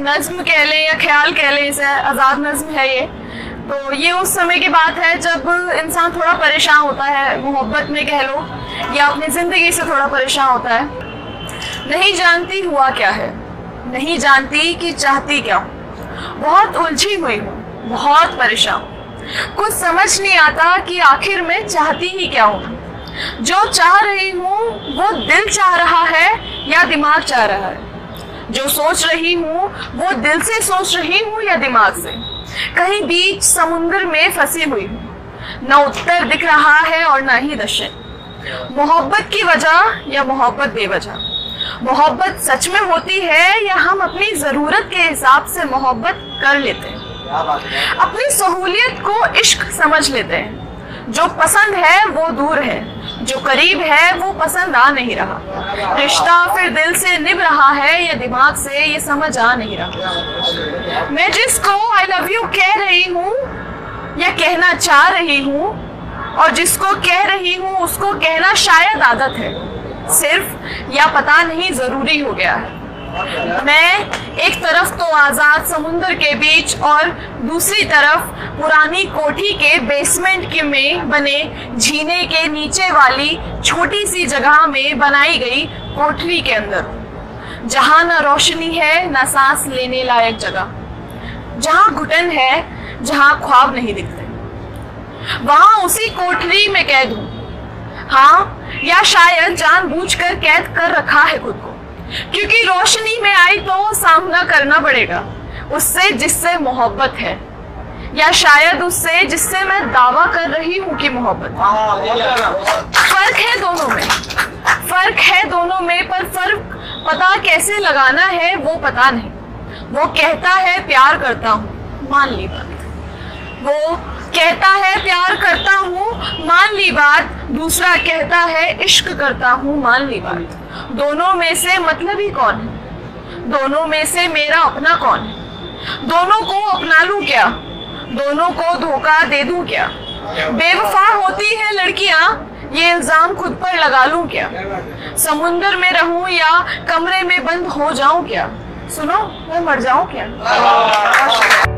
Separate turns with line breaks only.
नज्म कह लें या ख्याल कह लें, इसे आज़ाद नज्म है ये। तो ये उस समय की बात है जब इंसान थोड़ा परेशान होता है, मोहब्बत में कह लो, या अपनी ज़िंदगी से थोड़ा परेशान होता है। नहीं जानती हुआ क्या है? नहीं जानती कि चाहती क्या हूँ। बहुत उलझी हुई हूँ, बहुत परेशान कुछ समझ नहीं आता कि आखिर मैं चाहती ही क्या हूँ। जो चाह रही हूँ, वो दिल चाह रहा है या दिमाग चाह रहा है? जो सोच रही हूँ, वो दिल से सोच रही हूँ या दिमाग से? कहीं बीच समुद्र में फंसी हुई हूँ। न उत्तर दिख रहा है और न ही दक्षिण मोहब्बत की वजह या मोहब्बत बेवजह? मोहब्बत सच में होती है या हम अपनी ज़रूरत के हिसाब से मोहब्बत कर लेते हैं? अपनी सहूलियत को इश्क समझ लेते हैं। जो पसंद है, वो दूर है। जो करीब है, वो पसंद आ नहीं रहा। रिश्ता फिर दिल से निभ रहा है या दिमाग से ये समझ आ नहीं रहा। मैं जिसको आई लव यू कह रही हूँ या कहना चाह रही हूँ और जिसको कह रही हूँ, उसको कहना शायद आदत है। सिर्फ़ या पता नहीं, ज़रूरी हो गया है। मैं एक तरफ़ तो आज़ाद समुंदर के बीच और दूसरी तरफ़ पुरानी कोठी के बेसमेंट के में बने झीने के नीचे वाली छोटी सी जगह में बनाई गई कोठरी के अंदर। जहाँ न रोशनी है, न सांस लेने लायक जगह। जहाँ घुटन है, जहाँ ख्वाब नहीं दिखते। वहाँ उसी कोठरी में कैद हूँ। हाँ या शायद जानबूझकर कैद कर रखा है खुद को। क्योंकि रोशनी में आई तो सामना करना पड़ेगा। उससे जिससे मोहब्बत है। या शायद उससे जिससे मैं दावा कर रही हूँ कि मोहब्बत फ़र्क है दोनों में। फ़र्क है दोनों में पर फ़र्क पता कैसे लगाना है वो पता नहीं। वो कहता है प्यार करता हूँ। मान ली बात। वो कहता है प्यार करता हूँ ली बात, दूसरा कहता है, इश्क करता हूँ मान ली बात। दोनों में से मतलब ही कौन है? दोनों में से मेरा अपना कौन है? दोनों को अपना लू क्या? दोनों को धोखा दे दूँ क्या? बेवफा होती है लड़कियाँ, ये इल्ज़ाम खुद पर लगा लूँ क्या? समुंदर में रहूँ या कमरे में बंद हो जाऊँ क्या? सुनो, मैं मर जाऊँ क्या?